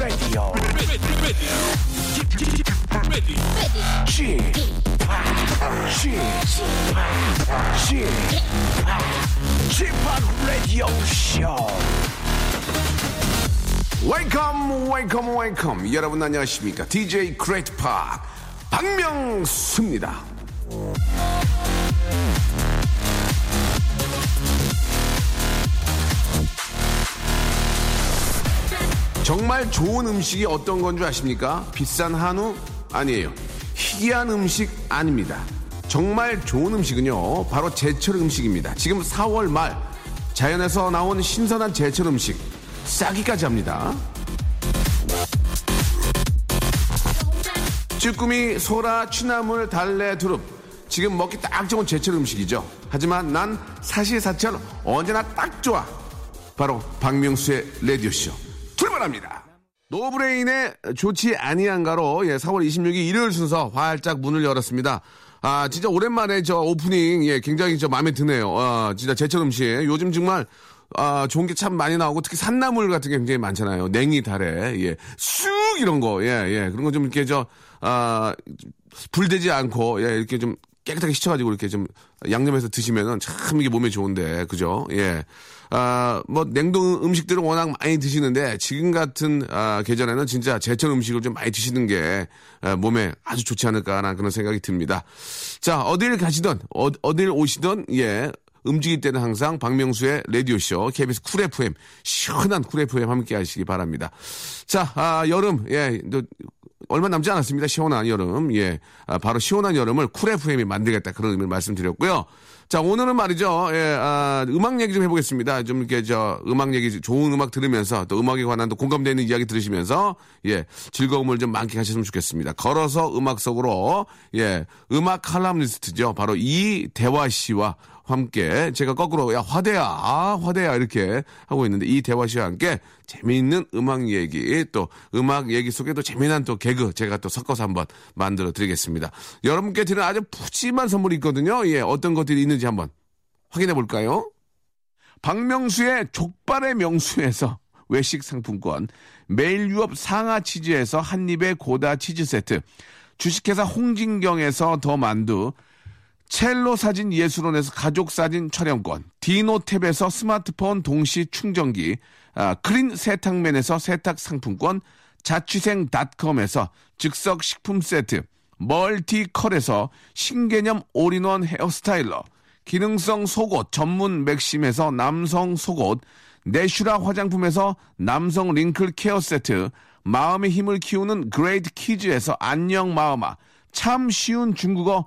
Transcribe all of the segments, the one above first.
Radio Chip Radio. Chip, Chip, Chip, Radio Show. 웨이컴 웨이컴 여러분 안녕하십니까 DJ 크레이트 파 박명수입니다 정말 좋은 음식이 어떤 건 줄 아십니까? 비싼 한우? 아니에요 희귀한 음식 아닙니다 정말 좋은 음식은요 바로 제철 음식입니다 지금 4월 말 자연에서 나온 신선한 제철 음식 싸기까지 합니다. 쭈꾸미, 소라, 취나물, 달래, 두릅. 지금 먹기 딱 좋은 제철 음식이죠. 하지만 난 사실사철 언제나 딱 좋아. 바로 박명수의 라디오쇼. 출발합니다. 노브레인의 좋지 아니한가로 예, 4월 26일 일요일 순서 활짝 문을 열었습니다. 아, 진짜 오랜만에 저 오프닝, 예, 굉장히 저 마음에 드네요. 아, 진짜 제철 음식. 요즘 정말 아, 좋은 게 참 많이 나오고 특히 산나물 같은 게 굉장히 많잖아요. 냉이, 달래, 예. 쑥 이런 거, 예, 예. 그런 거 좀 이렇게 저, 아, 불되지 않고, 예, 이렇게 좀 깨끗하게 씻어 가지고 이렇게 좀 양념해서 드시면은 참 이게 몸에 좋은데, 그죠? 예. 아, 뭐, 냉동 음식들은 워낙 많이 드시는데, 지금 같은, 아, 계절에는 진짜 제철 음식을 좀 많이 드시는 게, 아, 몸에 아주 좋지 않을까라는 그런 생각이 듭니다. 자, 어딜 가시든, 어, 어딜 오시든, 예. 움직일 때는 항상 박명수의 라디오쇼, KBS 쿨 FM, 시원한 쿨 FM 함께 하시기 바랍니다. 자, 아, 여름, 예, 또, 얼마 남지 않았습니다. 시원한 여름. 예. 아, 바로 시원한 여름을 쿨 FM이 만들겠다. 그런 의미를 말씀드렸고요. 자, 오늘은 말이죠. 예, 아, 음악 얘기 좀 해보겠습니다. 좀 이렇게 저 음악 얘기, 좋은 음악 들으면서 또 음악에 관한 또 공감되는 이야기 들으시면서 예, 즐거움을 좀 만끽하셨으면 좋겠습니다. 걸어서 음악 속으로 예, 음악 칼럼니스트죠. 바로 이대화 씨와 함께 제가 거꾸로 야 화대야 아 화대야 이렇게 하고 있는데 이 대화 씨와 함께 재미있는 음악 얘기 또 음악 얘기 속에 도 재미난 또 개그 제가 또 섞어서 한번 만들어 드리겠습니다. 여러분께 드리는 아주 푸짐한 선물이 있거든요. 예 어떤 것들이 있는지 한번 확인해 볼까요? 박명수의 족발의 명수에서 외식 상품권, 매일 유업 상하 치즈에서 한입의 고다 치즈 세트, 주식회사 홍진경에서 더 만두, 첼로 사진 예술원에서 가족 사진 촬영권, 디노탭에서 스마트폰 동시 충전기, 아, 크린 세탁맨에서 세탁 상품권, 자취생닷컴에서 즉석 식품 세트, 멀티컬에서 신개념 all-in-one hair styler, 기능성 속옷 전문 맥심에서 남성 속옷, 내슈라 화장품에서 남성 wrinkle care 세트, 마음의 힘을 키우는 그레이트 키즈에서 안녕 마음아, 참 쉬운 중국어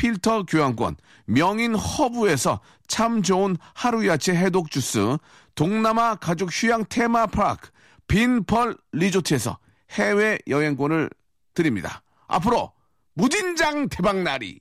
필터 교환권, 명인 허브에서 참 좋은 하루 야채 해독 주스, 동남아 가족 휴양 테마파크, 빈펄 리조트에서 해외 여행권을 드립니다. 앞으로 무진장 대박날이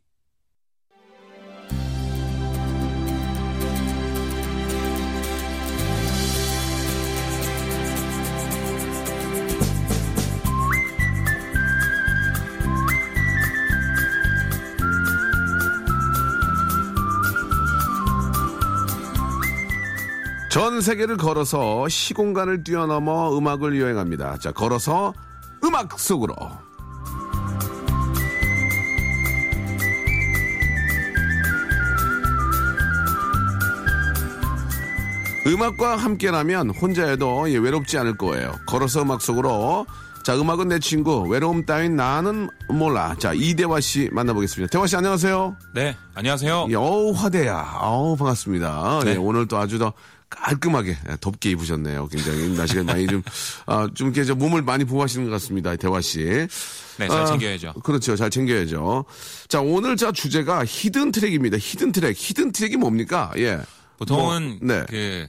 전 세계를 걸어서 시공간을 뛰어넘어 음악을 여행합니다. 자, 걸어서 음악 속으로. 음악과 함께라면 혼자 해도 예, 외롭지 않을 거예요. 걸어서 음악 속으로. 자, 음악은 내 친구, 외로움 따윈 나는 몰라. 자, 이대화 씨 만나보겠습니다. 대화 씨 안녕하세요. 네, 안녕하세요. 예, 어우, 화대야. 어우, 반갑습니다. 네. 예, 오늘 또 아주 더 깔끔하게 예, 덥게 입으셨네요. 굉장히 날씨가 많이 좀, 아, 좀 이렇게 저 몸을 많이 보호하시는 것 같습니다. 대화 씨. 네, 잘 챙겨야죠. 그렇죠. 잘 챙겨야죠. 자, 오늘 자 주제가 hidden track입니다. Hidden track. Hidden track이 뭡니까? 예. 보통은 뭐, 네. 그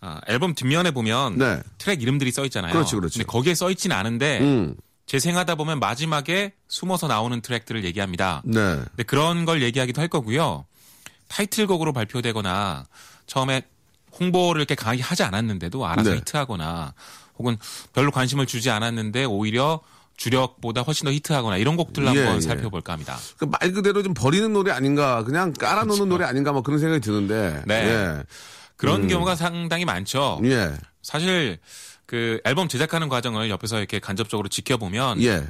아, 앨범 뒷면에 보면 네. 트랙 이름들이 써 있잖아요. 그렇죠, 그렇죠. 근데 거기에 써 있지는 않은데 음. 재생하다 보면 마지막에 숨어서 나오는 트랙들을 얘기합니다. 네. 근데 그런 걸 얘기하기도 할 거고요. 타이틀곡으로 발표되거나 처음에 홍보를 이렇게 강하게 하지 않았는데도 알아서 네. 히트하거나 혹은 별로 관심을 주지 않았는데 오히려 주력보다 훨씬 더 히트하거나 이런 곡들 예, 한번 예. 살펴볼까 합니다. 그말 그대로 좀 버리는 노래 아닌가, 그냥 깔아놓는 노래 아닌가, 뭐 그런 생각이 드는데. 네. 그런 경우가 상당히 많죠. 예. 예. 사실 그 앨범 제작하는 과정을 옆에서 이렇게 간접적으로 지켜보면 예.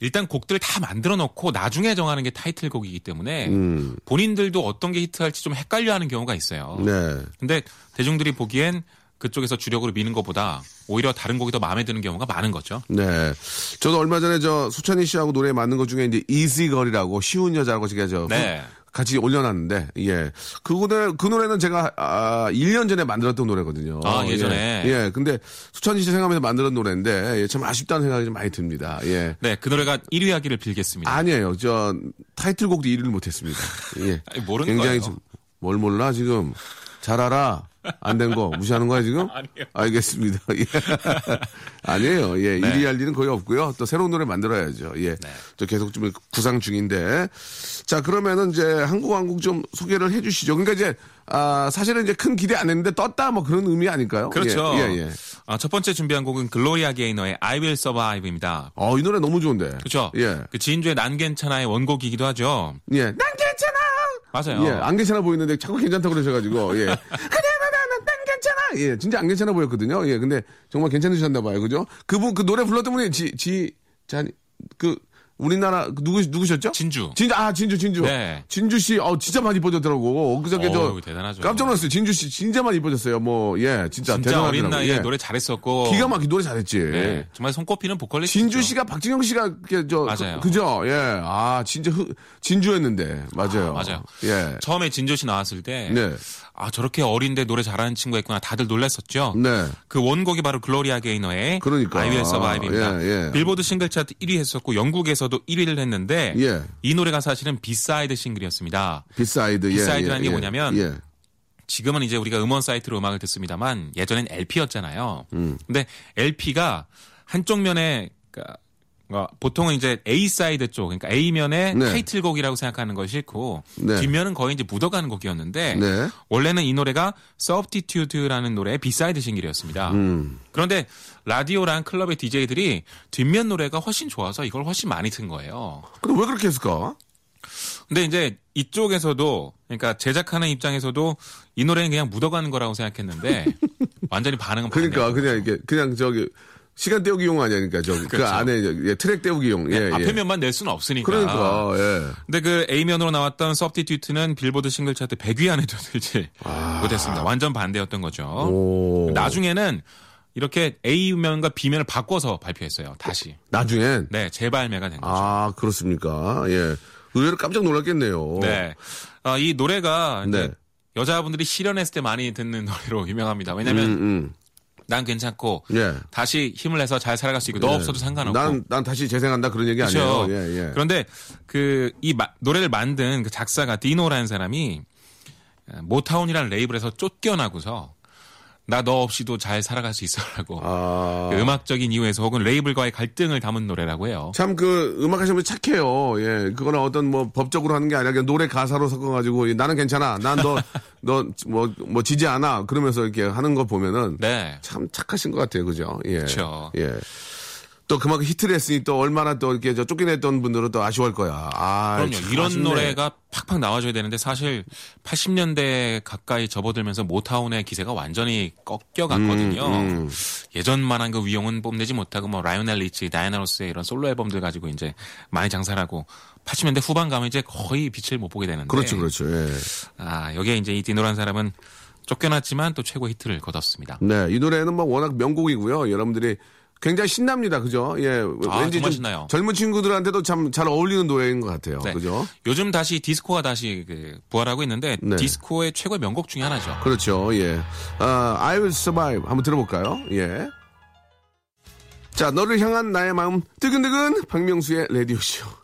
일단 곡들을 다 만들어 놓고 나중에 정하는 게 타이틀곡이기 때문에 음. 본인들도 어떤 게 히트할지 좀 헷갈려 하는 경우가 있어요. 네. 근데 대중들이 보기엔 그쪽에서 주력으로 미는 것보다 오히려 다른 곡이 더 마음에 드는 경우가 많은 거죠. 네. 저도 얼마 전에 저 수찬이 씨하고 노래 만든 것 중에 이제 이지걸이라고 쉬운 여자라고 제가 저 네. 같이 올려놨는데, 예. 그 노래, 그 노래는 제가, 아, 1년 전에 만들었던 노래거든요. 아, 예전에? 예. 예. 근데 수찬이 씨 생각하면서 만들었던 노래인데, 예, 참 아쉽다는 생각이 좀 많이 듭니다. 예. 네, 그 노래가 1위 하기를 빌겠습니다. 아니에요. 저, 타이틀곡도 1위를 못했습니다. 예. 아니, 모르는 굉장히 거예요. 좀, 뭘 몰라, 지금. 잘 알아. 안 된 거. 무시하는 거야, 지금? 아니에요. 알겠습니다. 예. 아니에요. 예. 네. 1위 할 일은 거의 없고요. 또 새로운 노래 만들어야죠. 예. 네. 저 계속 좀 구상 중인데. 자, 그러면은 이제 한국 왕국 좀 소개를 해 주시죠. 그러니까 이제, 아, 사실은 이제 큰 기대 안 했는데 떴다 뭐 그런 의미 아닐까요? 그렇죠. 예, 예. 예. 아, 첫 번째 준비한 곡은 글로리아 게이너의 I Will Survive입니다. 어, 이 노래 너무 좋은데. 그렇죠. 예. 그 지인주의 난 괜찮아의 원곡이기도 하죠. 예. 난 괜찮아! 맞아요. 예, 안 괜찮아 보이는데 자꾸 괜찮다고 그러셔가지고, 예. 예, 진짜 안 괜찮아 보였거든요. 예, 근데 정말 괜찮으셨나 봐요. 그죠? 그분, 그 노래 불렀던 분이 지, 지, 자, 그, 우리나라, 그 누구, 누구셨죠? 진주. 진주, 아, 진주, 진주. 네. 진주 씨, 어, 진짜 많이 이뻐졌더라고. 그저께 저. 어우, 대단하죠. 깜짝 놀랐어요. 진주 씨 진짜 많이 이뻐졌어요. 뭐, 예, 진짜. 진짜 대단하더라고요. 어린 나이에 예. 노래 잘했었고. 기가 막히게 노래 잘했지. 네, 정말 손꼽히는 보컬리스트. 진주 씨가 박진영 씨가 저 맞아요. 그, 죠 예. 아, 진짜 흐, 진주였는데. 맞아요. 아, 맞아요. 예. 처음에 진주 씨 나왔을 때. 네. 아, 저렇게 어린데 노래 잘하는 친구가 있구나. 다들 놀랐었죠. 네. 그 원곡이 바로 글로리아 게이너의 그러니까. I Will Survive입니다. 예, 예. 빌보드 싱글 차트 1위 했었고 영국에서도 1위를 했는데 예. 이 노래가 사실은 B-side 싱글이었습니다. B-side. 예, B-side라는 예, 게 예. 뭐냐면 예. 지금은 이제 우리가 음원 사이트로 음악을 듣습니다만 예전엔 LP였잖아요. 음. 근데 LP가 한쪽 면에 그러니까 어, 보통은 이제 A side 쪽, 그러니까 A 면에 네. 타이틀곡이라고 생각하는 걸 싣고 네. 뒷면은 거의 이제 묻어가는 곡이었는데 네. 원래는 이 노래가 Substitute라는 노래의 B-side 싱글이었습니다. 음. 그런데 라디오랑 클럽의 DJ들이 뒷면 노래가 훨씬 좋아서 이걸 훨씬 많이 튼 거예요. 근데 왜 그렇게 했을까? 근데 이제 이쪽에서도 그러니까 제작하는 입장에서도 이 노래는 그냥 묻어가는 거라고 생각했는데 완전히 반응은 그러니까 그냥 이렇게 그냥 저기 시간 때우기용 아니니까 저기 그 그렇죠. 안에 예, 트랙 때우기용. 예, 거죠. 앞에 예. 면만 낼 수는 없으니까. 그러니까 예. 근데 그 A면으로 나왔던 Substitute는 빌보드 싱글 차트 100위 안에도 들지 못했습니다. 완전 반대였던 거죠. 아. 오. 나중에는 이렇게 A면과 B면을 바꿔서 발표했어요. 다시. 나중엔 네, 재발매가 된 거죠. 아 그렇습니까? 예. 의외로 깜짝 놀랐겠네요. 네. 아, 이 노래가 네. 여자분들이 실연했을 때 많이 듣는 노래로 유명합니다. 왜냐면 음, 음. 난 괜찮고 예. 다시 힘을 내서 잘 살아갈 수 있고 너 없어도 상관없고. 난, 난 다시 재생한다 그런 얘기 그렇죠. 아니에요. 예, 예. 그런데 그 이 노래를 만든 그 작사가 디노라는 사람이 모타운이라는 레이블에서 쫓겨나고서 나 너 없이도 잘 살아갈 수 있어라고 아. 그 음악적인 이유에서 혹은 레이블과의 갈등을 담은 노래라고 해요. 참 그 음악 하시는 분 착해요. 예. 그거는 어떤 뭐 법적으로 하는 게 아니라 그냥 노래 가사로 섞어가지고 이 나는 괜찮아. 난 너, 너 뭐, 뭐 지지 않아. 그러면서 이렇게 하는 거 보면은 네. 참 착하신 것 같아요. 그죠? 예. 그쵸. 예. 또 그만큼 히트를 했으니 또 얼마나 또 이렇게 저 쫓겨냈던 분들은 또 아쉬워할 거야. 아, 그럼요. 참 이런 아쉽네. 노래가 팍팍 나와줘야 되는데 사실 80년대 가까이 접어들면서 모타운의 기세가 완전히 꺾여갔거든요. 음, 예전만한 그 위용은 뽐내지 못하고 뭐 라이오넬 리치, 다이아나 로스의 이런 솔로 앨범들 가지고 이제 많이 장사하고 80년대 후반 가면 이제 거의 빛을 못 보게 되는데. 그렇죠, 그렇죠. 예. 아 여기에 이제 이 디노라는 사람은 쫓겨났지만 또 최고 히트를 거뒀습니다. 네, 이 노래는 뭐 워낙 명곡이고요. 여러분들이 굉장히 신납니다. 그죠? 예. 아, 왠지 좀 신나요. 젊은 친구들한테도 참 잘 어울리는 노래인 것 같아요. 네. 그죠? 요즘 다시 디스코가 다시 그 부활하고 있는데 네. 디스코의 최고의 명곡 중에 하나죠. 그렇죠. 예. 아, I will survive. 한번 들어볼까요? 예. 자, 너를 향한 나의 마음 뜨근뜨근 박명수의 라디오쇼.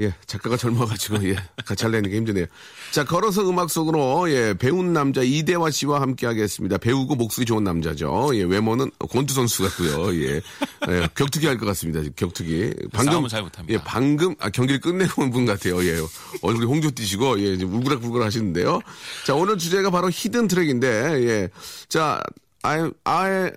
예, 작가가 젊어가지고, 예, 같이 하려니까 힘드네요. 자, 걸어서 음악 속으로, 예, 배운 남자 이대화 씨와 함께 하겠습니다. 배우고 목소리 좋은 남자죠. 예, 외모는 권투 선수 같고요. 예, 예 격투기 할 것 같습니다. 격투기. 싸움은 잘 못합니다. 예, 방금, 아, 경기를 끝내고 온 분 같아요. 예, 얼굴이 홍조 뛰시고, 예, 이제 울그락불그락 하시는데요. 자, 오늘 주제가 바로 히든 트랙인데, 예. 자, I, I,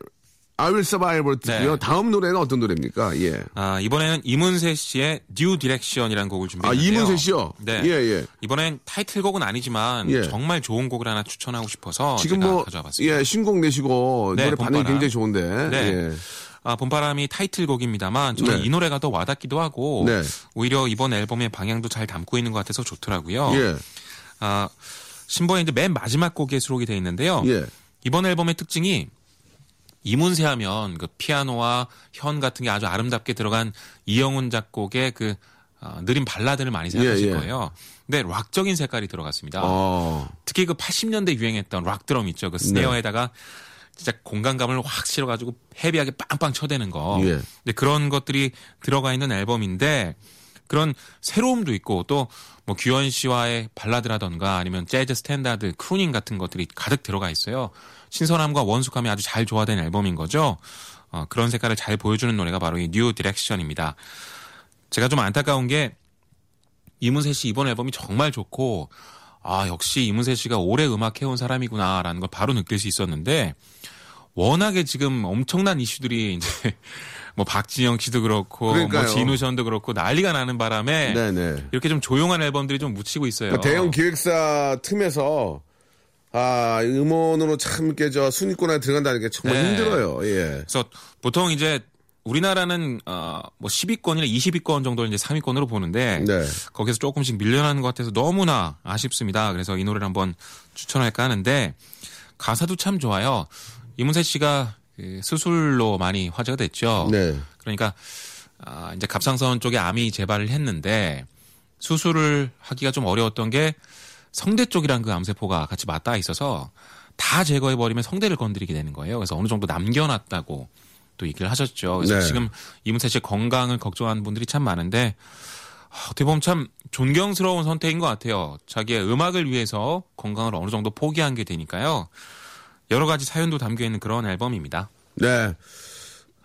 I will survive 듣고요. 네. 다음 노래는 어떤 노래입니까? 예. 아, 이번에는 이문세 씨의 New Direction이라는 곡을 아, 준비했는데요. 이문세 씨요? 네. 예, 예. 이번엔 타이틀곡은 아니지만 예. 정말 좋은 곡을 하나 추천하고 싶어서 지금 뭐, 가져와 봤습니다. 예, 신곡 내시고, 네, 노래 반응이. 굉장히 좋은데. 네. 예. 아, 봄바람이 타이틀곡입니다만 저는 네. 이 노래가 더 와닿기도 하고 네. 오히려 이번 앨범의 방향도 잘 담고 있는 것 같아서 좋더라고요. 예. 아, 신보의 이제 맨 마지막 곡에 수록이 돼 있는데요. 예. 이번 앨범의 특징이 이문세 하면 그 피아노와 현 같은 게 아주 아름답게 들어간 이영훈 작곡의 그 어, 느린 발라드를 많이 생각하실 예, 예. 거예요. 근데 락적인 색깔이 들어갔습니다. 어. 특히 그 80년대 유행했던 락 드럼 있죠. 그 스네어에다가 진짜 공간감을 확 실어가지고 헤비하게 빵빵 쳐대는 거. 예. 근데 그런 것들이 들어가 있는 앨범인데 그런 새로움도 있고 또 뭐 규현 씨와의 발라드라던가 아니면 재즈 standard crooning 같은 것들이 가득 들어가 있어요. 신선함과 원숙함이 아주 잘 조화된 앨범인 거죠. 어, 그런 색깔을 잘 보여주는 노래가 바로 이 New Direction입니다. 제가 좀 안타까운 게 이문세 씨 이번 앨범이 정말 좋고 아 역시 이문세 씨가 오래 음악 해온 사람이구나라는 걸 바로 느낄 수 있었는데 워낙에 지금 엄청난 이슈들이 이제 뭐 박진영 씨도 그렇고 그러니까요. 뭐 진우션도 그렇고 난리가 나는 바람에 네네. 이렇게 좀 조용한 앨범들이 좀 묻히고 있어요. 그러니까 대형 기획사 틈에서 아, 음원으로 참 이렇게 저 순위권에 들어간다는 게 정말 네. 힘들어요. 예. 그래서 보통 이제 우리나라는 어뭐 10위권이나 20위권 정도를 이제 3위권으로 보는데 네. 거기서 조금씩 밀려나는 것 같아서 너무나 아쉽습니다. 그래서 이 노래를 한번 추천할까 하는데 가사도 참 좋아요. 이문세 씨가 그 수술로 많이 화제가 됐죠. 네. 그러니까 아, 이제 갑상선 쪽에 암이 재발을 했는데 수술을 하기가 좀 어려웠던 게 성대 쪽이랑 그 암세포가 같이 맞닿아 있어서 다 제거해 버리면 성대를 건드리게 되는 거예요. 그래서 어느 정도 남겨놨다고 또 얘기를 하셨죠. 그래서 네. 지금 이문세 씨의 건강을 걱정하는 분들이 참 많은데 아, 어떻게 보면 참 존경스러운 선택인 것 같아요. 자기의 음악을 위해서 건강을 어느 정도 포기한 게 되니까요. 여러 가지 사연도 담겨 있는 그런 앨범입니다. 네.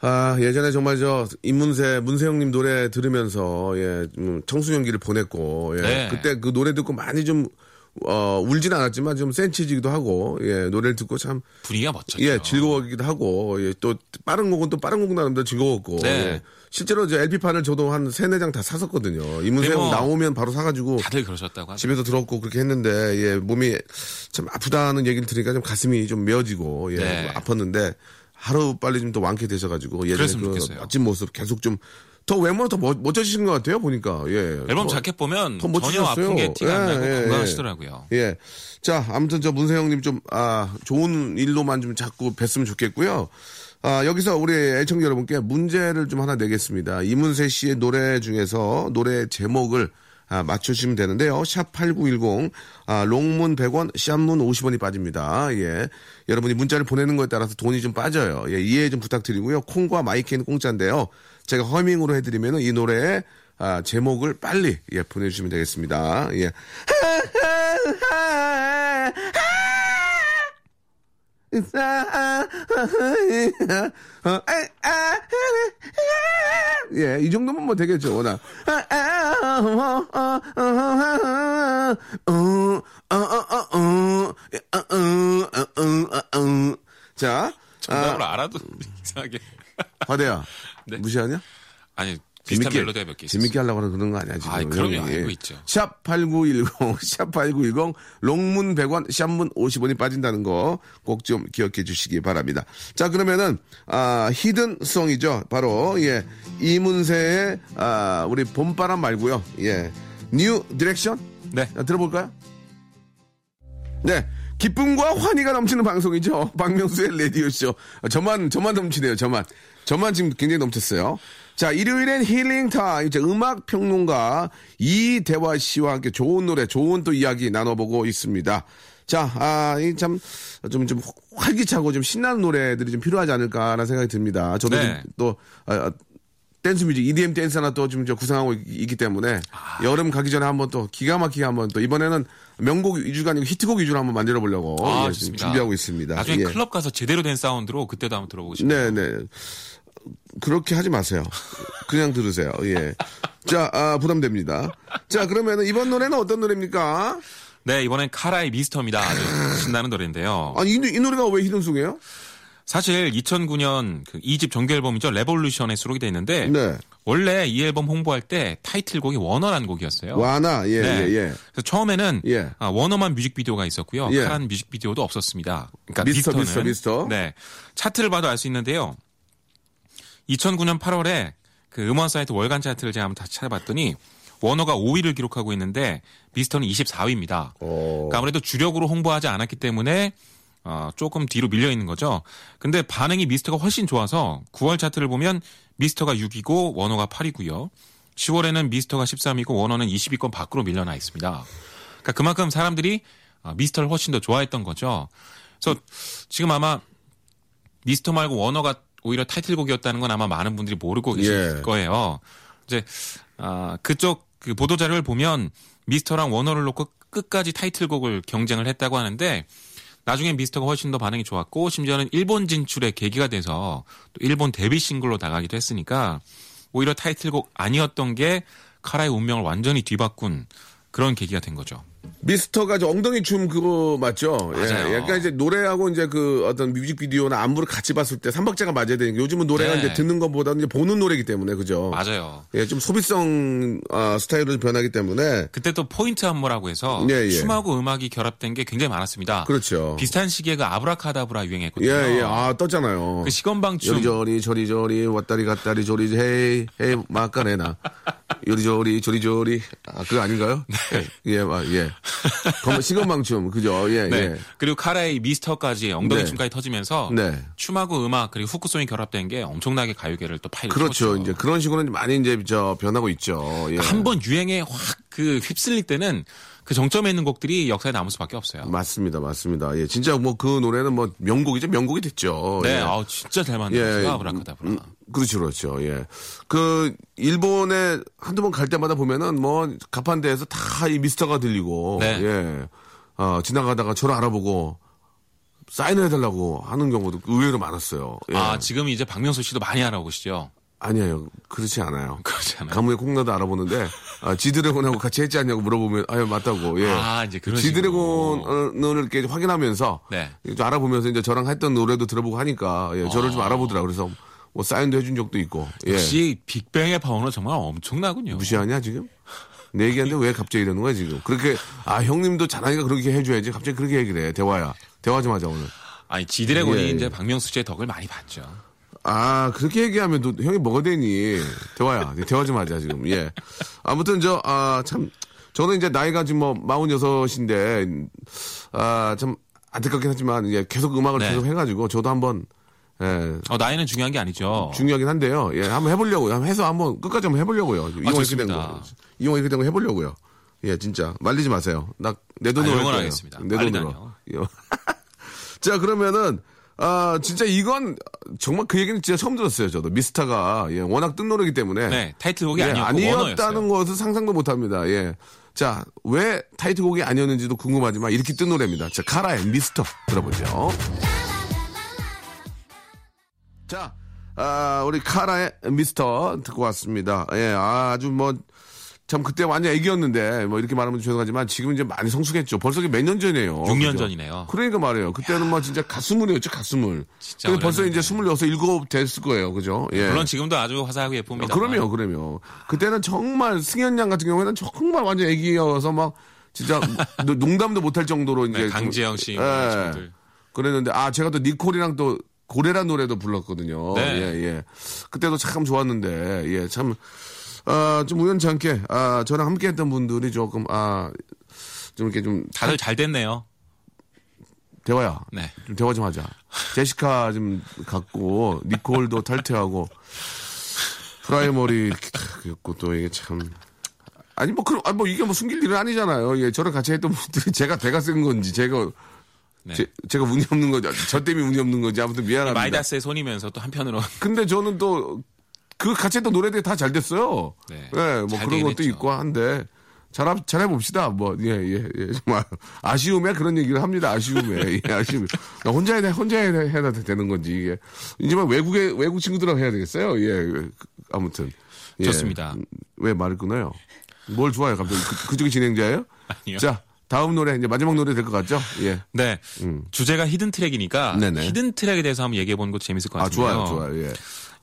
아, 예전에 정말 저, 임문세, 문세영님 노래 들으면서, 예, 음, 청소년기를 보냈고, 예. 네. 그때 그 노래 듣고 많이 좀, 어, 울진 않았지만 좀 센치지기도 하고, 예, 노래를 듣고 참, 분위기가 멋졌죠. 예, 즐거워하기도 하고, 예, 또, 빠른 곡은 또 빠른 곡 나름대로 즐거웠고, 네. 예. 실제로 저 LP판을 저도 한 세네 장 다 샀었거든요. 임문세 네, 형뭐 나오면 바로 사가지고, 다들 그러셨다고 하죠. 집에서 들었고 그렇게 했는데 예 몸이 참 아프다는 얘기를 들으니까 좀 가슴이 좀 메어지고 예 네. 아팠는데 하루 빨리 좀 더 완쾌되셔가지고 예전에 그 좋겠어요. 멋진 모습 계속 좀 더 외모는 더 멋, 멋져지신 것 같아요 보니까 예 앨범 더- 자켓 보면 더 전혀. 아픈 게 티가 안 예, 나고 예, 건강하시더라고요. 예. 자, 아무튼 저 문세영님 좀, 아, 좋은 일로만 좀 자꾸 뵀으면 좋겠고요. 아, 여기서 우리 애청자 여러분께 문제를 좀 하나 내겠습니다. 이문세 씨의 노래 중에서 노래 제목을 아, 맞추시면 되는데요. 샵 8910, 아, 롱문 100원, 샵문 50원이 빠집니다. 예. 여러분이 문자를 보내는 거에 따라서 돈이 좀 빠져요. 예, 이해 좀 부탁드리고요. 콩과 마이크는 공짜인데요. 제가 허밍으로 해드리면 이 노래의 아, 제목을 빨리 예, 보내주시면 되겠습니다. 예. 예, 이 정도면 뭐 되겠죠, 워낙. 자, 정답을 아, 알아도 이상하게. 화대야. 네. 무시하냐? 아니 비슷한 멜로디가 몇 개 있어요. 재밌게 하려고 하는 그런 거 아니야, 지금. 아이, 그럼요. 형이. 알고 있죠. 샵 8910, 샵 8910, 롱문 100원, 샵문 50원이 빠진다는 거 꼭 좀 기억해 주시기 바랍니다. 자, 그러면은, 아, hidden song이죠. 바로, 예, 이문세의, 아, 우리 봄바람 말고요 예, New Direction? 네. 자, 들어볼까요? 네. 기쁨과 환희가 넘치는 방송이죠. 박명수의 라디오쇼. 아, 저만, 저만 넘치네요, 저만. 저만 지금 굉장히 넘쳤어요. 자, 일요일엔 healing time. 이제 음악 평론가 이대화 씨와 함께 좋은 노래, 좋은 또 이야기 나눠보고 있습니다. 자, 아, 이 참, 좀, 좀 활기차고 좀 신나는 노래들이 좀 필요하지 않을까라는 생각이 듭니다. 저도 네. 좀 또, 아, 아, 댄스 뮤직, EDM 댄스 하나 또 지금 저 구상하고 있- 있기 때문에 아. 여름 가기 전에 한번 또 기가 막히게 한번 또 이번에는 명곡 위주가 아니고 히트곡 위주로 한번 만들어 보려고 아, 예. 준비하고 있습니다. 나중에 예. 클럽 가서 제대로 된 사운드로 그때도 한번 들어보고 싶어요. 네, 네. 그렇게 하지 마세요. 그냥 들으세요. 예. 자, 아, 부담됩니다. 자, 그러면 이번 노래는 어떤 노래입니까? 네, 이번엔 카라의 Mister입니다. 아주 신나는 노래인데요. 아, 이, 이 노래가 왜 hidden song이에요? 사실 2009년 그 2집 정규 앨범이죠. Revolution에 수록이 돼 있는데 네. 원래 이 앨범 홍보할 때 타이틀곡이 Wanna라는 곡이었어요. Wanna, 예, 네. 예, 예. 그래서 처음에는 예. 아, Wanna만 뮤직비디오가 있었고요. 예. 카란 뮤직비디오도 없었습니다. 그러니까 Mister, Mister, Mister. 네 차트를 봐도 알 수 있는데요. 2009년 8월에 그 음원 사이트 월간 차트를 제가 한번 다시 찾아봤더니 원어가 5위를 기록하고 있는데 미스터는 24위입니다. 어. 그러니까 아무래도 주력으로 홍보하지 않았기 때문에 어, 조금 뒤로 밀려 있는 거죠. 근데 반응이 미스터가 훨씬 좋아서 9월 차트를 보면 미스터가 6위고 원어가 8위고요. 10월에는 미스터가 13위고 원어는 20위권 밖으로 밀려나 있습니다. 그러니까 그만큼 사람들이 어, 미스터를 훨씬 더 좋아했던 거죠. 그래서 지금 아마 미스터 말고 원어가 오히려 타이틀곡이었다는 건 아마 많은 분들이 모르고 계실 예. 거예요. 이제 아, 그쪽 그 보도 자료를 보면 미스터랑 원어를 놓고 끝까지 타이틀곡을 경쟁을 했다고 하는데 나중에 미스터가 훨씬 더 반응이 좋았고 심지어는 일본 진출의 계기가 돼서 또 일본 데뷔 싱글로 나가기도 했으니까 오히려 타이틀곡 아니었던 게 카라의 운명을 완전히 뒤바꾼 그런 계기가 된 거죠. 미스터가 저 엉덩이 춤 그거 맞죠? 맞아요. 예, 약간 이제 노래하고 이제 그 어떤 뮤직비디오나 안무를 같이 봤을 때 삼박자가 맞아야 되니까 요즘은 노래가 네. 이제 듣는 것보다는 이제 보는 노래이기 때문에 그죠? 맞아요. 예, 좀 소비성 아, 스타일로 변하기 때문에 그때 또 포인트 안무라고 해서 예, 예. 춤하고 음악이 결합된 게 굉장히 많았습니다. 그렇죠. 비슷한 시기에 그 아브라카다브라 유행했거든요. 예, 예, 아 떴잖아요. 그 시건방춤 요리저리 저리 저리 왔다리 갔다리 조리 헤이 헤이 마카레나 요리저리 조리조리 아 그거 아닌가요? 네. 예, 아, 예. 그럼 시건방춤 그죠? 예, 네. 예. 그리고 카라의 미스터까지 엉덩이 네. 춤까지 터지면서 네. 춤하고 음악 그리고 후크송이 결합된 게 엄청나게 가요계를 또 파일 그렇죠. 이제 그런 식으로 많이 이제 저 변하고 있죠. 예. 한번 유행에 확 그 휩쓸릴 때는 그 정점에 있는 곡들이 역사에 남을 수밖에 없어요. 맞습니다, 맞습니다. 예, 진짜 뭐 그 노래는 뭐 명곡이죠, 명곡이 됐죠. 네, 예. 아우 진짜 잘 만들었어요. 예, 아브라카다 브라. 음, 그렇죠, 그렇죠. 예. 그, 일본에 한두 번 갈 때마다 보면은 뭐, 가판대에서 다 이 미스터가 들리고, 네. 예. 어, 지나가다가 저를 알아보고, 사인을 해달라고 하는 경우도 의외로 많았어요. 예. 아 지금 이제 박명수 씨도 많이 알아보시죠? 아니에요. 그렇지 않아요. 그렇지 않아요? 가문의 콩나도 알아보는데, 아, 지드래곤하고 같이 했지 않냐고 물어보면, 아유, 맞다고, 예. 아, 이제 그런 지드래곤을 이렇게 확인하면서, 네. 좀 알아보면서 이제 저랑 했던 노래도 들어보고 하니까, 예, 저를 좀 알아보더라. 그래서 뭐 사인도 해준 적도 있고, 예. 역시 빅뱅의 파워는 정말 엄청나군요. 무시하냐, 지금? 내 얘기하는데 왜 갑자기 이러는 거야, 지금? 그렇게, 아, 형님도 잘하니까 그렇게 해줘야지. 갑자기 그렇게 얘기를 해. 대화야. 대화 좀 하자, 오늘. 아니 지드래곤이 예, 예. 이제 박명수 씨의 덕을 많이 봤죠. 아, 그렇게 얘기하면 너, 형이 뭐가 되니? 대화야. 대화 좀 하자, 지금. 예. 아무튼 저, 아, 참, 저는 이제 나이가 지금 뭐, 46인데, 아, 참, 안타깝긴 하지만, 예, 계속 음악을 네. 계속 해가지고, 저도 한번, 예, 어, 나이는 중요한 게 아니죠. 중요하긴 한데요. 예, 한번 해보려고요. 한번 해서 한번 끝까지 한번 해보려고요. 이용 이렇게 된. 거. 이용 이렇게 된 거 해보려고요. 예, 진짜. 말리지 마세요. 나, 내 돈으로. 아. 응원하겠습니다. 내 돈으로. 예. 자, 그러면은, 아, 진짜 이건, 정말 그 얘기는 진짜 처음 들었어요. 저도. 미스터가, 예, 워낙 뜬 노래기 때문에. 네, 타이틀곡이 예, 아니었다는. 것을 상상도 못 합니다. 예. 자, 왜 타이틀곡이 아니었는지도 궁금하지만 이렇게 뜬 노래입니다. 자, 카라의 미스터 들어보죠. 자, 아, 우리 카라의 미스터 듣고 왔습니다. 예, 아주 뭐, 참 그때 완전 애기였는데, 뭐 이렇게 말하면 죄송하지만 지금 이제 많이 성숙했죠. 벌써 몇 년 전이에요. 6년 그죠? 전이네요. 그러니까 말이에요. 그때는 뭐 진짜 가스물이었죠, 가스물. 진짜 근데 벌써. 이제 26, 7 됐을 거예요. 그죠? 예. 물론 지금도 아주 화사하고 예쁩니다. 아, 그럼요, 그럼요. 그때는 정말 승현 양 같은 경우에는 정말 완전 애기여서 막 진짜 노- 농담도 못할 정도로 이제 네, 좀- 강재영 씨, 예. 그랬는데 아 제가 또 니콜이랑 또 고래란 노래도 불렀거든요. 네. 예, 예. 그때도 참 좋았는데 예, 참. 아, 좀 우연치 않게, 아, 저랑 함께 했던 분들이 조금, 아, 좀 이렇게 좀, 다들 잘 됐네요. 대화야. 네. 좀 대화 좀 하자. 제시카 좀 갖고, 니콜도 탈퇴하고, 프라이머리 있고, 또 이게 참. 아니, 뭐, 그럼, 아니, 뭐, 이게 뭐 숨길 일은 아니잖아요. 예, 저랑 같이 했던 분들이 제가 대가 쓴 건지, 제가, 네. 제, 제가 운이 없는 건지, 저 때문에 운이 없는 건지, 아무튼 미안합니다. 마이다스의 손이면서 또 한편으로 근데 저는 또, 그 같이 했던 노래들이 다 잘 됐어요. 네. 예, 뭐잘 그런 것도 했죠. 있고 한데 잘, 잘 해봅시다. 뭐, 예, 예, 예. 정말. 아쉬움에 그런 얘기를 합니다. 아쉬움에. 예, 아쉬움. 나 혼자 해야, 혼자 해야, 해야 되는 건지, 이게. 이제만 외국에, 외국 친구들하고 해야 되겠어요. 예, 아무튼. 예. 좋습니다. 왜 말을 끊어요? 뭘 좋아요, 갑자기? 그, 그쪽이 진행자예요? 아니요. 자, 다음 노래, 이제 마지막 노래 될 것 같죠? 예. 네. 주제가 hidden track이니까 음. 네네. hidden track에 대해서 한번 얘기해 보는 것도 재밌을 것 아, 같은데요. 좋아요, 좋아요. 예.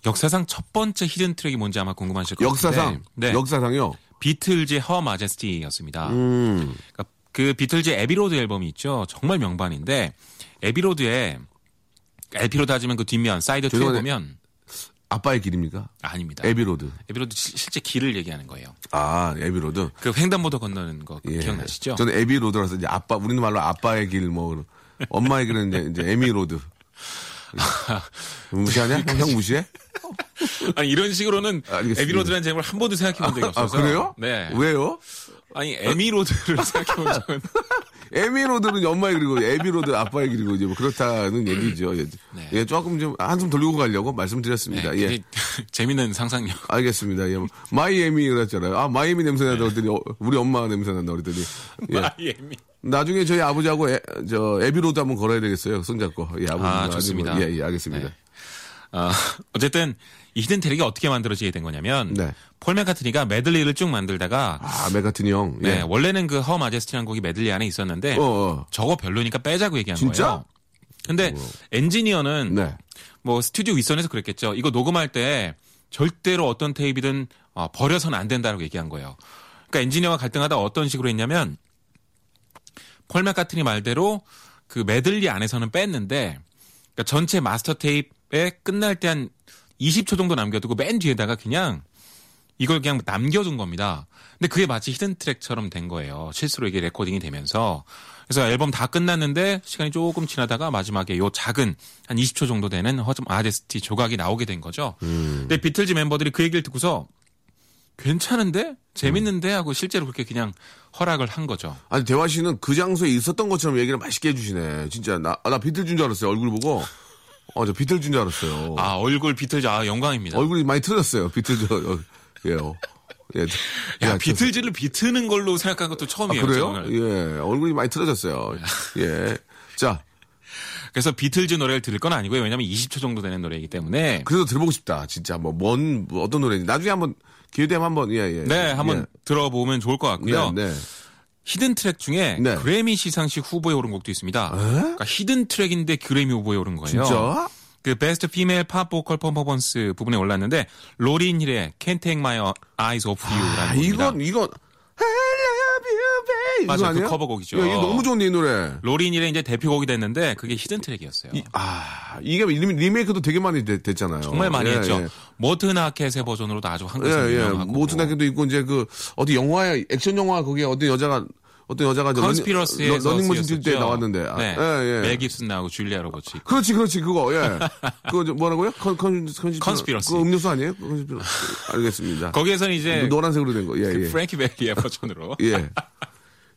역사상 첫 번째 hidden track이 뭔지 아마 궁금하실 것 역사상. 네. 역사상요. 비틀즈의 Her Majesty였습니다. 음. 그러니까 그 비틀즈 Abbey Road 앨범이 있죠. 정말 명반인데 Abbey Road에 LP로 따지면 그 뒷면 사이드 2에 죄송한데, 보면 아빠의 길입니까? 아닙니다. Abbey Road. Abbey Road 시- 실제 길을 얘기하는 거예요. 아, Abbey Road. 그 횡단보도 건너는 거 예. 기억나시죠? 저는 Abbey Road라서 이제 아빠, 우리는 말로 아빠의 길, 뭐, 엄마의 길은 이제, 이제 에미로드. 무시하냐? 형, 형 무시해? 아니 이런 식으로는 알겠습니다. Abbey Road라는 제목을 한 번도 생각해 본 적이 아, 없어서. 그래요? 네. 왜요? 아니 에미로드를 생각해 본 적은 에미로드는 엄마의 길이고, Abbey Road 아빠의 길이고, 이제 뭐 그렇다는 얘기죠. 예, 네. 예, 조금 좀 한숨 돌리고 가려고 말씀드렸습니다. 네, 예. 재밌는 상상력. 알겠습니다. 예, 뭐, 마이애미 그랬잖아요. 아, 마이애미 냄새 난다 그랬더니, 어, 우리 엄마 냄새 난다 그랬더니. 예. 마이애미. 나중에 저희 아버지하고 에, 저 Abbey Road 한번 걸어야 되겠어요. 손잡고. 예, 아버지. 아, 좋습니다. 예, 예, 알겠습니다. 네. 어, 어쨌든 이 hidden track이 어떻게 만들어지게 된 거냐면 네. 폴 맥카트니가 메들리를 쭉 만들다가 아, 메가튼 형. 예. 네, 원래는 그 Her Majesty라는 곡이 메들리 안에 있었는데 어, 어. 저거 별로니까 빼자고 얘기한 진짜? 거예요. 근데 엔지니어는 네. 뭐 스튜디오 윗선에서 그랬겠죠. 이거 녹음할 때 절대로 어떤 테이프든 어, 버려서는 안 된다고 얘기한 거예요. 그러니까 엔지니어가 갈등하다 어떤 식으로 했냐면 폴 맥카트니 말대로 그 메들리 안에서는 뺐는데 그러니까 전체 마스터 테이프에 끝날 때 한 20초 정도 남겨두고 맨 뒤에다가 그냥 이걸 그냥 남겨둔 겁니다. 근데 그게 마치 hidden track처럼 된 거예요. 실수로 이게 레코딩이 되면서. 그래서 앨범 다 끝났는데 시간이 조금 지나다가 마지막에 요 작은 한 20초 정도 되는 Her Majesty 조각이 나오게 된 거죠. 근데 비틀즈 멤버들이 그 얘기를 듣고서 괜찮은데? 재밌는데? 하고 실제로 그렇게 그냥 허락을 한 거죠. 아니, 대화 씨는 그 장소에 있었던 것처럼 얘기를 맛있게 해주시네. 진짜. 나, 아, 나 비틀즈인 줄 알았어요. 얼굴 보고. 어, 저 비틀즈인 줄 알았어요. 아, 얼굴 비틀즈, 아, 영광입니다. 얼굴이 많이 틀어졌어요. 비틀즈. 어, 예. 어. 예. 야, 저- 비틀즈를 비트는 걸로 생각한 것도 아, 처음이에요. 그래요? 저는. 예. 얼굴이 많이 틀어졌어요. 예. 자, 그래서 비틀즈 노래를 들을 건 아니고요. 왜냐면 20초 정도 되는 노래이기 때문에. 그래도 들어보고 싶다. 진짜 뭐, 뭔, 뭐 어떤 노래인지. 나중에 한번, 기회 되면 한번, 예, 예. 네, 한번 예. 들어보면 좋을 것 같고요. 네, 네. hidden track 중에 네. 그래미 시상식 후보에 오른 곡도 있습니다. 그러니까 hidden track인데 그래미 후보에 오른 거예요. 진짜? 그 Best Female Pop Vocal Performance 부분에 올랐는데 로린 힐의 Can't Take My Eyes Off You라는 아. 이건, 이건, love you, babe. 맞아요. 이거 그? 커버곡이죠. 야, 이거 너무 좋은데, 이 노래. 로린 힐의 이제 대표곡이 됐는데 그게 hidden track이었어요. 이- 아, 이게 리- 리메이크도 되게 많이 됐, 잖아요 정말 많이 했죠. 모튼 하켓의 버전으로도 아주 예, 한국에서 예. 유명하고. 모튼 하켓도 있고, 이제 그, 어디 영화에, 액션 영화 거기에 어떤 여자가, 어떤 여자가 Conspiracy에서 러닝, 머신 뛸 때. 나왔는데. 아, 네. 예, 예. 멜 깁슨 나오고 줄리아 로버츠. 그렇지, 그렇지, 그거, 예. 그거 저 뭐라고요? 컨, 컨, 컨, Conspiracy. 그거 음료수 아니에요? Conspiracy. 알겠습니다. 거기에서는 이제 노란색으로 된 거, 예, 그 예. 프랭키 벨리의 버전으로. 예.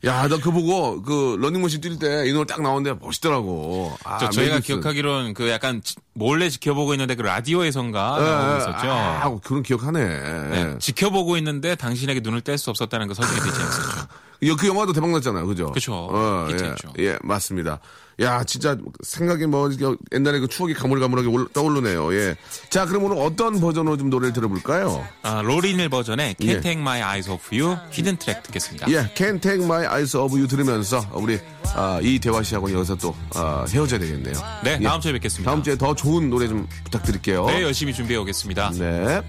야, 나 그거 보고, 그, 러닝머신 뛸 때 이 노래 딱 나오는데 멋있더라고. 아, 저 저희가. 기억하기로는 그 약간 지- 몰래 지켜보고 있는데 그 라디오에선가 예, 나오고 예. 있었죠. 아, 그런 기억하네. 네, 지켜보고 있는데 당신에게 눈을 뗄 수 없었다는 그 설정이 되지 않았었죠. 이- 그 영화도 대박 났잖아요. 그죠? 그쵸. 어, 예. 히트했죠. 예, 맞습니다. 야, 진짜 생각이 뭐 옛날에 그 추억이 가물가물하게 올- 떠오르네요. 예. 자, 그럼 오늘 어떤 버전으로 좀 노래를 들어볼까요? 아, 로린 힐 버전의 Can't 예. Take My Eyes Off You hidden track 듣겠습니다. 예, Can't Take My Eyes Off You 들으면서 우리 아, 이대화 씨하고는 여기서 또 아, 헤어져야 되겠네요. 네, 예. 다음 주에 뵙겠습니다. 다음 주에 더 좋은 노래 좀 부탁드릴게요. 네, 열심히 준비해 오겠습니다. 네.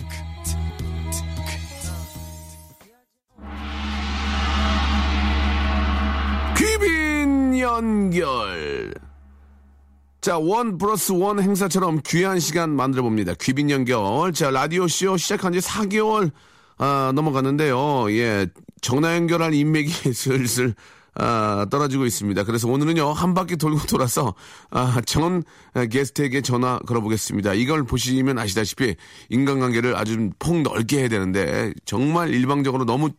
연결. 자, 원 플러스 원 행사처럼 귀한 시간 만들어 봅니다. 귀빈 연결. 자, 라디오쇼 시작한 지 4개월, 아, 넘어갔는데요. 예. 전화 연결할 인맥이 슬슬, 아, 떨어지고 있습니다. 그래서 오늘은요, 한 바퀴 돌고 돌아서, 아, 전 게스트에게 전화 걸어보겠습니다. 이걸 보시면 아시다시피 인간관계를 아주 폭 넓게 해야 되는데, 정말 일방적으로 너무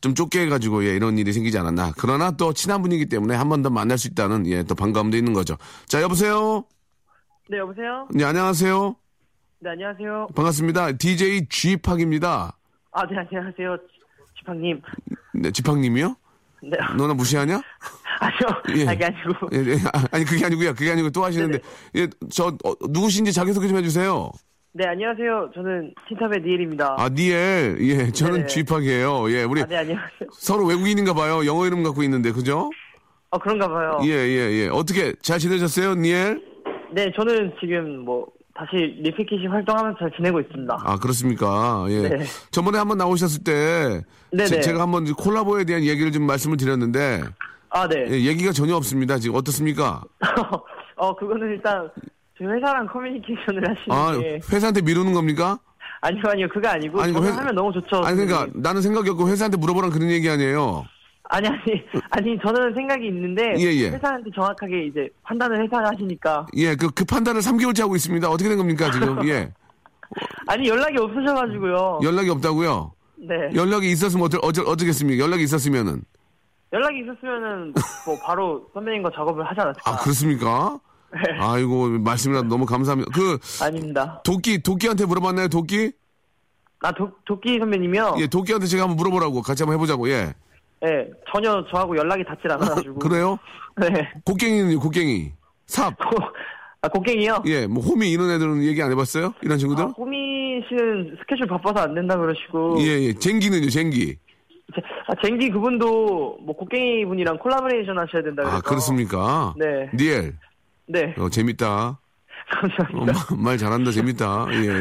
좀 좁게 해가지고, 예, 이런 일이 생기지 않았나. 그러나 또 친한 분이기 때문에 한 번 더 만날 수 있다는, 예, 또 반가움도 있는 거죠. 자, 여보세요? 네, 여보세요? 네, 안녕하세요? 네, 안녕하세요. 반갑습니다. DJ G팍입니다. 아, 네, 안녕하세요. 지팡님. 네, 지팡님이요? 네. 너나 무시하냐? 아니요. 예. 아, 게 아니고. 예, 예. 아, 아니 그게 아니고요. 그게 아니고 또 하시는데 예, 저 어, 누구신지 자기소개 좀 해주세요. 네, 안녕하세요. 저는 틴탑의 니엘입니다. 아 니엘 예 저는 네네. G팍이에요. 예 우리 아, 네, 안녕하세요. 서로 외국인인가 봐요. 영어 이름 갖고 있는데 그죠? 어, 그런가 봐요. 예 예, 예. 어떻게 잘 지내셨어요, 니엘? 네, 저는 지금 뭐, 다시 리피키시 활동하면서 잘 지내고 있습니다. 아 그렇습니까? 예. 네. 저번에 한번 나오셨을 때 네네. 제, 가 한번 콜라보에 대한 얘기를 좀 말씀을 드렸는데 아, 네. 예, 얘기가 전혀 없습니다. 지금 어떻습니까? 어, 그거는 일단, 저희 회사랑 커뮤니케이션을 아 하시는 게. 회사한테 미루는 겁니까? 아니요, 아니요. 그거 아니고. 아니, 저는 회- 하면 너무 좋죠. 아니 그러니까. 나는 생각이 없고 회사한테 물어보란 그런 얘기 아니에요. 아니, 아니. 아니, 저는 생각이 있는데. 예, 예. 회사한테 정확하게 이제 판단을 회사를 하시니까. 예, 그, 그 판단을 3개월째 하고 있습니다. 어떻게 된 겁니까, 지금? 예. 아니, 연락이 없으셔가지고요. 연락이 없다고요? 네. 연락이 있었으면 어쩌, 어쩌, 어쩌겠습니까? 연락이 있었으면은. 연락이 있었으면은 뭐 바로 선배님과 작업을 하지 않았을까? 아, 그렇습니까? 네. 아이고, 말씀이라도 너무 감사합니다. 그, 아닙니다. 도끼, 도끼한테 물어봤나요, 도끼? 아 도, 도끼 선배님이요. 예, 도끼한테 제가 한번 물어보라고. 같이 한번 해보자고, 예. 네, 전혀 저하고 연락이 닿질 않아가지고. 그래요? 네. 곡괭이는요, 곡괭이. 삽. 아 곡괭이요? 예, 뭐, 호미 이런 애들은 얘기 안 해봤어요? 이런 친구들? 아, 호미 씨는 스케줄 바빠서 안 된다 그러시고. 예, 예. 쟁기는요, 쟁기. 제- 아, 쟁기 그분도 뭐 곡괭이 분이랑 콜라보레이션 하셔야 된다 그래서. 아, 그렇습니까? 네. 니엘. 네. 어, 재밌다. 어, 감사합니다. 마- 말 잘한다, 재밌다. 예, 예.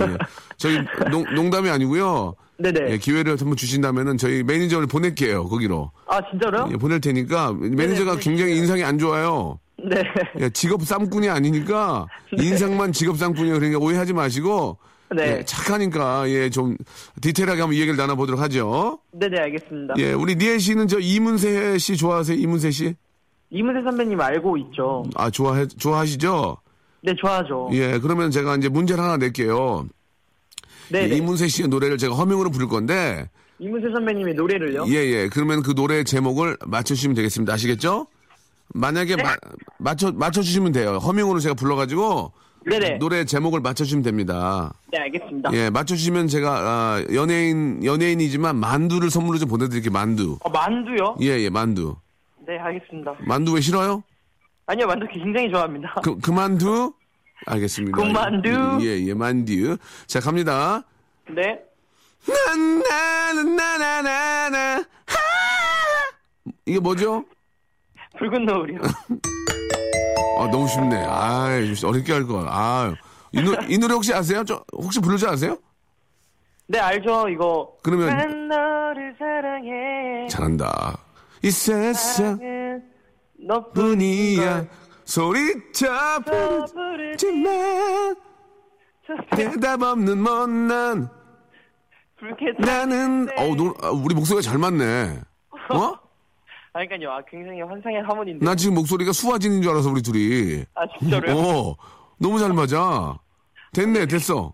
저희 농, 농담이 아니고요. 네네. 예, 기회를 한번 주신다면은 저희 매니저를 보낼게요, 거기로. 아 진짜로요? 예, 보낼 테니까 매니저가 네네, 굉장히 인상이 안 좋아요. 네. 예, 직업 쌈꾼이 아니니까 인상만 직업 쌈꾼이에요. 그러니까 오해하지 마시고 네. 예, 착하니까 예, 좀 디테일하게 한번 얘기를 나눠보도록 하죠. 네네 알겠습니다. 예, 우리 니엘 씨는 저 이문세 씨 좋아하세요? 이문세 씨? 이문세 선배님 알고 있죠? 아, 좋아해, 좋아하시죠? 네 좋아하죠. 예, 그러면 제가 이제 문제를 하나 낼게요. 네. 예, 이문세 씨의 노래를 제가 허밍으로 부를 건데, 이문세 선배님의 노래를요? 예, 예. 그러면 그 노래 제목을 맞춰주시면 되겠습니다. 아시겠죠? 만약에 네. 마- 맞춰, 맞춰주시면 돼요. 허밍으로 제가 불러가지고, 네네. 노래 제목을 맞춰주시면 됩니다. 네 알겠습니다. 예, 맞춰주시면 제가, 아, 연예인, 연예인이지만 만두를 선물로 좀 보내드릴게요, 만두. 어, 만두요? 예, 예, 만두. 네 알겠습니다. 만두 왜 싫어요? 아니요 만두 굉장히 좋아합니다. 그, 그 만두? 알겠습니다. 그 만두? 예, 예, 만두. 자, 갑니다. 네. 나나나나나나 이게 뭐죠? 붉은 노을이요. 아 너무 쉽네. 아 어렵게 할 걸. 아. 이, 노, 이 노래 혹시 아세요? 저 혹시 부를 줄 아세요? 네 알죠 이거. 그러면- 난 너를 사랑해. 잘한다. 이 세상 너뿐이야. 소리쳐 부르지만 대답 없는 못난 나는 어 노, 아, 우리 목소리가 잘 맞네. 어? 아 그러니까요. 아, 굉장히 환상의 하모니인데. 나 지금 목소리가 수화진인 줄 알아서 우리 둘이. 아 진짜로요? 어 너무 잘 맞아. 됐네 됐어.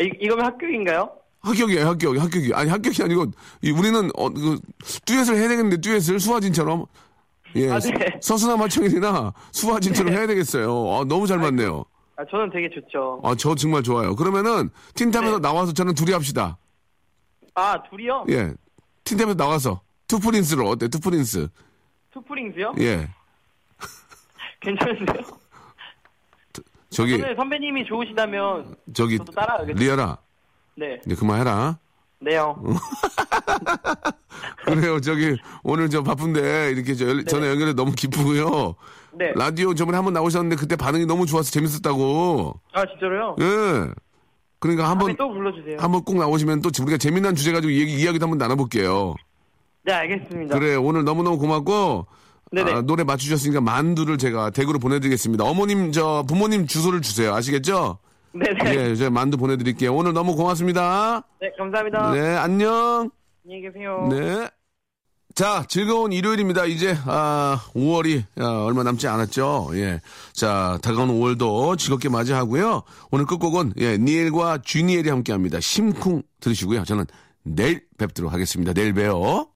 이, 이거면 합격인가요? 합격이에요, 합격, 합격이. 아니, 합격이 아니고, 이 우리는, 어, 그, 듀엣을 해야 되겠는데, 듀엣을 수화진처럼. 예. 아, 네. 서수남 하청일이나 수화진처럼 해야 되겠어요. 아, 너무 잘 맞네요. 아 저는 되게 좋죠. 아, 저 정말 좋아요. 그러면은, 틴탑에서 네. 나와서 저는 둘이 합시다. 아 둘이요? 예. 틴탑에서 나와서. 투프린스로, 어때, 투프린스. 투프링즈요? 예. 괜찮은데요? 저기, 오늘 선배님이 좋으시다면 저기, 저도 따라하겠습니다. 리아라. 네. 이제 그만해라. 네요. 그래요, 저기, 오늘 저 바쁜데, 이렇게 저 연- 전화 연결해 너무 기쁘고요. 네. 라디오 저번에 한번 나오셨는데, 그때 반응이 너무 좋아서 재밌었다고. 아 진짜로요? 예. 그러니까 한번 또 불러주세요. 한번 꼭 나오시면 또 우리가 재미난 주제 가지고 얘기 이야기도 한번 나눠볼게요. 네 알겠습니다. 그래 오늘 너무 너무 고맙고 네네. 아, 노래 맞추셨으니까 만두를 제가 댁으로 보내드리겠습니다. 어머님 저 부모님 주소를 주세요. 아시겠죠? 네네. 예, 제가 만두 보내드릴게요. 오늘 너무 고맙습니다. 네 감사합니다. 네, 안녕. 안녕히 계세요. 네. 자, 즐거운 일요일입니다. 이제, 아, 5월이, 아, 얼마 남지 않았죠. 예. 자, 다가오는 5월도 즐겁게 맞이하고요. 오늘 끝곡은, 예, 니엘과 주니엘이 함께 합니다. 심쿵 들으시고요. 저는 내일 뵙도록 하겠습니다. 내일 봬요.